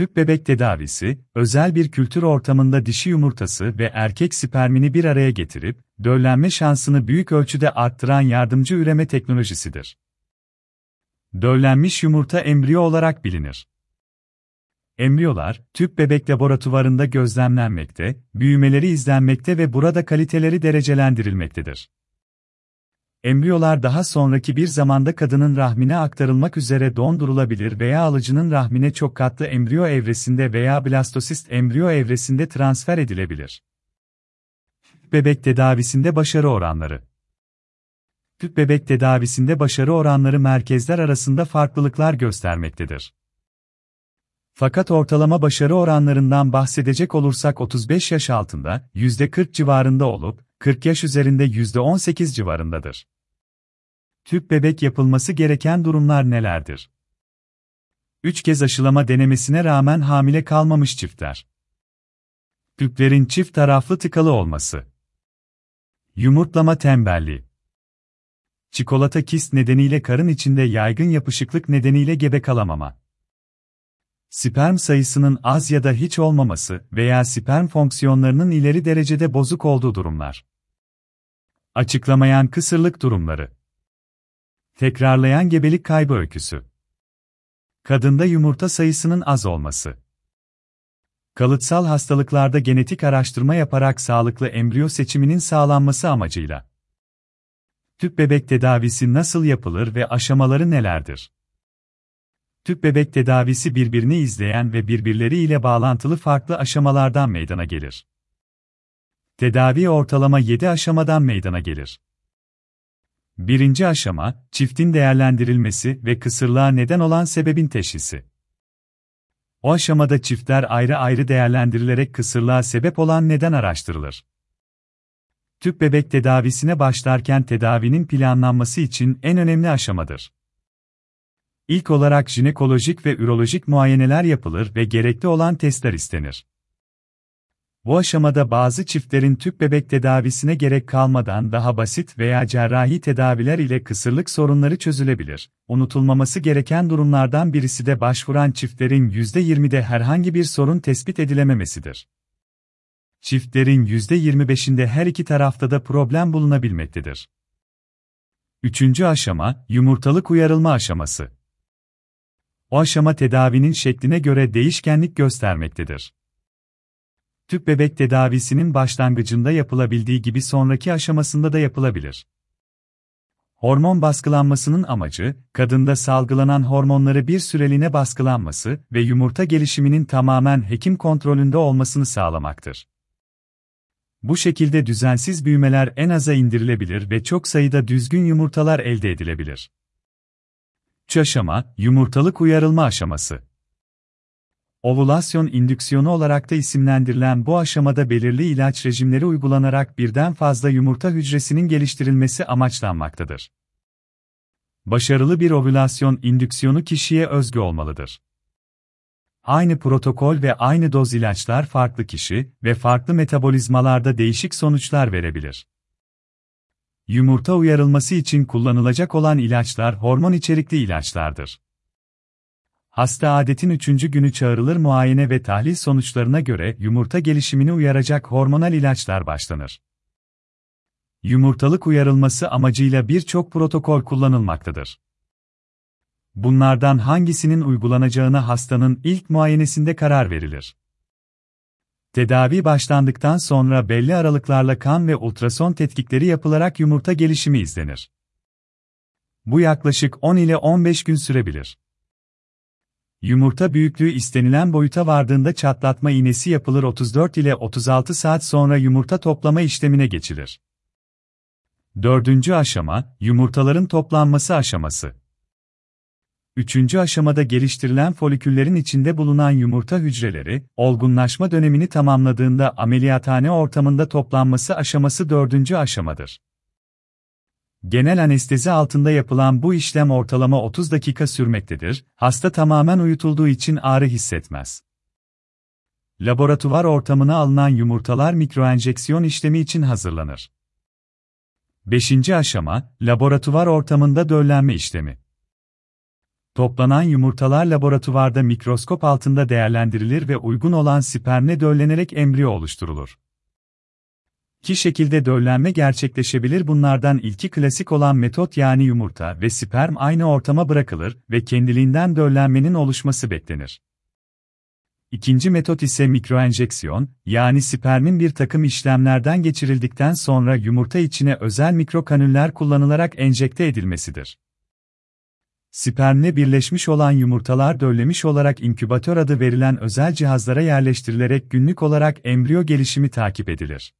Tüp bebek tedavisi, özel bir kültür ortamında dişi yumurtası ve erkek spermini bir araya getirip, döllenme şansını büyük ölçüde arttıran yardımcı üreme teknolojisidir. Döllenmiş yumurta embriyo olarak bilinir. Embriyolar, tüp bebek laboratuvarında gözlemlenmekte, büyümeleri izlenmekte ve burada kaliteleri derecelendirilmektedir. Embriyolar daha sonraki bir zamanda kadının rahmine aktarılmak üzere dondurulabilir veya alıcının rahmine çok katlı embriyo evresinde veya blastosist embriyo evresinde transfer edilebilir. Bebek tedavisinde başarı oranları Tüp bebek tedavisinde başarı oranları merkezler arasında farklılıklar göstermektedir. Fakat ortalama başarı oranlarından bahsedecek olursak 35 yaş altında %40 civarında olup 40 yaş üzerinde %18 civarındadır. Tüp bebek yapılması gereken durumlar nelerdir? 3 kez aşılama denemesine rağmen hamile kalmamış çiftler. Tüplerin çift taraflı tıkalı olması. Yumurtlama tembelliği. Çikolata kist nedeniyle karın içinde yaygın yapışıklık nedeniyle gebe kalamama. Sperm sayısının az ya da hiç olmaması veya sperm fonksiyonlarının ileri derecede bozuk olduğu durumlar. Açıklamayan kısırlık durumları. Tekrarlayan gebelik kaybı öyküsü. Kadında yumurta sayısının az olması. Kalıtsal hastalıklarda genetik araştırma yaparak sağlıklı embriyo seçiminin sağlanması amacıyla. Tüp bebek tedavisi nasıl yapılır ve aşamaları nelerdir? Tüp bebek tedavisi birbirini izleyen ve birbirleri ile bağlantılı farklı aşamalardan meydana gelir. Tedavi ortalama 7 aşamadan meydana gelir. Birinci aşama, çiftin değerlendirilmesi ve kısırlığa neden olan sebebin teşhisi. O aşamada çiftler ayrı ayrı değerlendirilerek kısırlığa sebep olan neden araştırılır. Tüp bebek tedavisine başlarken tedavinin planlanması için en önemli aşamadır. İlk olarak jinekolojik ve ürolojik muayeneler yapılır ve gerekli olan testler istenir. Bu aşamada bazı çiftlerin tüp bebek tedavisine gerek kalmadan daha basit veya cerrahi tedaviler ile kısırlık sorunları çözülebilir. Unutulmaması gereken durumlardan birisi de başvuran çiftlerin %20'de herhangi bir sorun tespit edilememesidir. Çiftlerin %25'inde her iki tarafta da problem bulunabilmektedir. Üçüncü aşama, yumurtalık uyarılma aşaması. O aşama tedavinin şekline göre değişkenlik göstermektedir. Tüp bebek tedavisinin başlangıcında yapılabildiği gibi sonraki aşamasında da yapılabilir. Hormon baskılanmasının amacı, kadında salgılanan hormonları bir süreliğine baskılanması ve yumurta gelişiminin tamamen hekim kontrolünde olmasını sağlamaktır. Bu şekilde düzensiz büyümeler en aza indirilebilir ve çok sayıda düzgün yumurtalar elde edilebilir. Aşama, yumurtalık uyarılma aşaması. Ovülasyon indüksiyonu olarak da isimlendirilen bu aşamada belirli ilaç rejimleri uygulanarak birden fazla yumurta hücresinin geliştirilmesi amaçlanmaktadır. Başarılı bir ovülasyon indüksiyonu kişiye özgü olmalıdır. Aynı protokol ve aynı doz ilaçlar farklı kişi ve farklı metabolizmalarda değişik sonuçlar verebilir. Yumurta uyarılması için kullanılacak olan ilaçlar hormon içerikli ilaçlardır. Hasta adetin üçüncü günü çağrılır muayene ve tahlil sonuçlarına göre yumurta gelişimini uyaracak hormonal ilaçlar başlanır. Yumurtalık uyarılması amacıyla birçok protokol kullanılmaktadır. Bunlardan hangisinin uygulanacağına hastanın ilk muayenesinde karar verilir. Tedavi başlandıktan sonra belli aralıklarla kan ve ultrason tetkikleri yapılarak yumurta gelişimi izlenir. Bu yaklaşık 10 ile 15 gün sürebilir. Yumurta büyüklüğü istenilen boyuta vardığında çatlatma iğnesi yapılır 34 ile 36 saat sonra yumurta toplama işlemine geçilir. Dördüncü aşama, yumurtaların toplanması aşaması. Üçüncü aşamada geliştirilen foliküllerin içinde bulunan yumurta hücreleri, olgunlaşma dönemini tamamladığında ameliyathane ortamında toplanması aşaması dördüncü aşamadır. Genel anestezi altında yapılan bu işlem ortalama 30 dakika sürmektedir, hasta tamamen uyutulduğu için ağrı hissetmez. Laboratuvar ortamına alınan yumurtalar mikroenjeksiyon işlemi için hazırlanır. Beşinci aşama, laboratuvar ortamında döllenme işlemi. Toplanan yumurtalar laboratuvarda mikroskop altında değerlendirilir ve uygun olan spermle döllenerek embriyo oluşturulur. İki şekilde döllenme gerçekleşebilir bunlardan ilki klasik olan metot yani yumurta ve sperm aynı ortama bırakılır ve kendiliğinden döllenmenin oluşması beklenir. İkinci metot ise mikroenjeksiyon, yani spermin bir takım işlemlerden geçirildikten sonra yumurta içine özel mikrokanüller kullanılarak enjekte edilmesidir. Spermle birleşmiş olan yumurtalar döllemiş olarak inkübatör adı verilen özel cihazlara yerleştirilerek günlük olarak embriyo gelişimi takip edilir.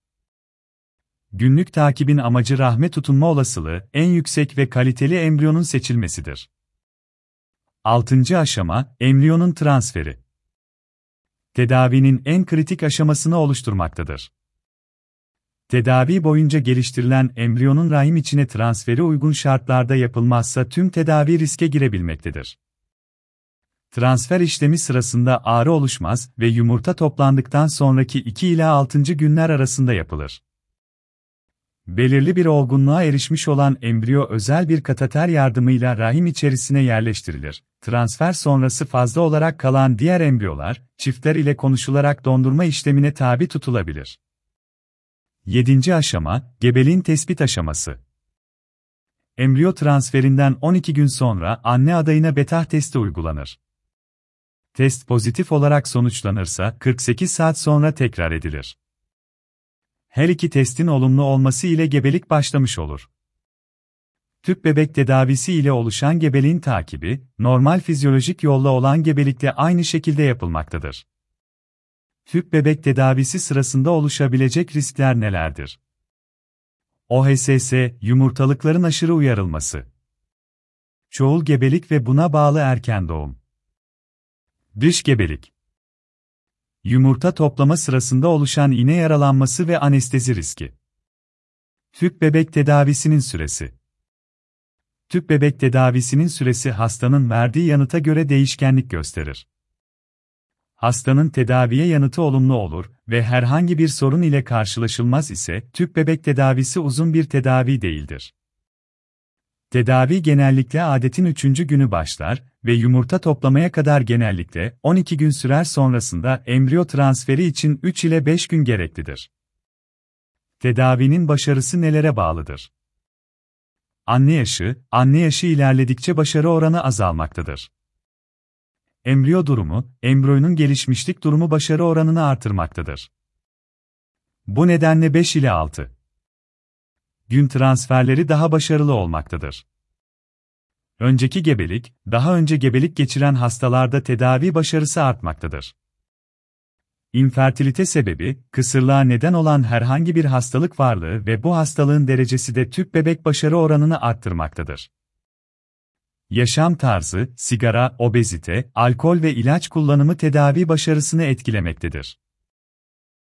Günlük takibin amacı rahme tutunma olasılığı, en yüksek ve kaliteli embriyonun seçilmesidir. 6. aşama, embriyonun transferi. Tedavinin en kritik aşamasını oluşturmaktadır. Tedavi boyunca geliştirilen embriyonun rahim içine transferi uygun şartlarda yapılmazsa tüm tedavi riske girebilmektedir. Transfer işlemi sırasında ağrı oluşmaz ve yumurta toplandıktan sonraki 2 ila 6. günler arasında yapılır. Belirli bir olgunluğa erişmiş olan embriyo özel bir kateter yardımıyla rahim içerisine yerleştirilir. Transfer sonrası fazla olarak kalan diğer embriyolar, çiftler ile konuşularak dondurma işlemine tabi tutulabilir. 7. aşama, gebeliğin tespit aşaması. Embriyo transferinden 12 gün sonra anne adayına betah testi uygulanır. Test pozitif olarak sonuçlanırsa 48 saat sonra tekrar edilir. Her iki testin olumlu olması ile gebelik başlamış olur. Tüp bebek tedavisi ile oluşan gebeliğin takibi, normal fizyolojik yolla olan gebelikle aynı şekilde yapılmaktadır. Tüp bebek tedavisi sırasında oluşabilecek riskler nelerdir? OHSS, yumurtalıkların aşırı uyarılması. Çoğul gebelik ve buna bağlı erken doğum. Dış gebelik. Yumurta toplama sırasında oluşan iğne yaralanması ve anestezi riski. Tüp bebek tedavisinin süresi. Tüp bebek tedavisinin süresi hastanın verdiği yanıta göre değişkenlik gösterir. Hastanın tedaviye yanıtı olumlu olur ve herhangi bir sorun ile karşılaşılmaz ise tüp bebek tedavisi uzun bir tedavi değildir. Tedavi genellikle adetin 3. günü başlar ve yumurta toplamaya kadar genellikle 12 gün sürer sonrasında embriyo transferi için 3 ile 5 gün gereklidir. Tedavinin başarısı nelere bağlıdır? Anne yaşı, anne yaşı ilerledikçe başarı oranı azalmaktadır. Embriyo durumu, embriyonun gelişmişlik durumu başarı oranını artırmaktadır. Bu nedenle 5 ile 6 gün transferleri daha başarılı olmaktadır. Önceki gebelik, daha önce gebelik geçiren hastalarda tedavi başarısı artmaktadır. İnfertilite sebebi, kısırlığa neden olan herhangi bir hastalık varlığı ve bu hastalığın derecesi de tüp bebek başarı oranını arttırmaktadır. Yaşam tarzı, sigara, obezite, alkol ve ilaç kullanımı tedavi başarısını etkilemektedir.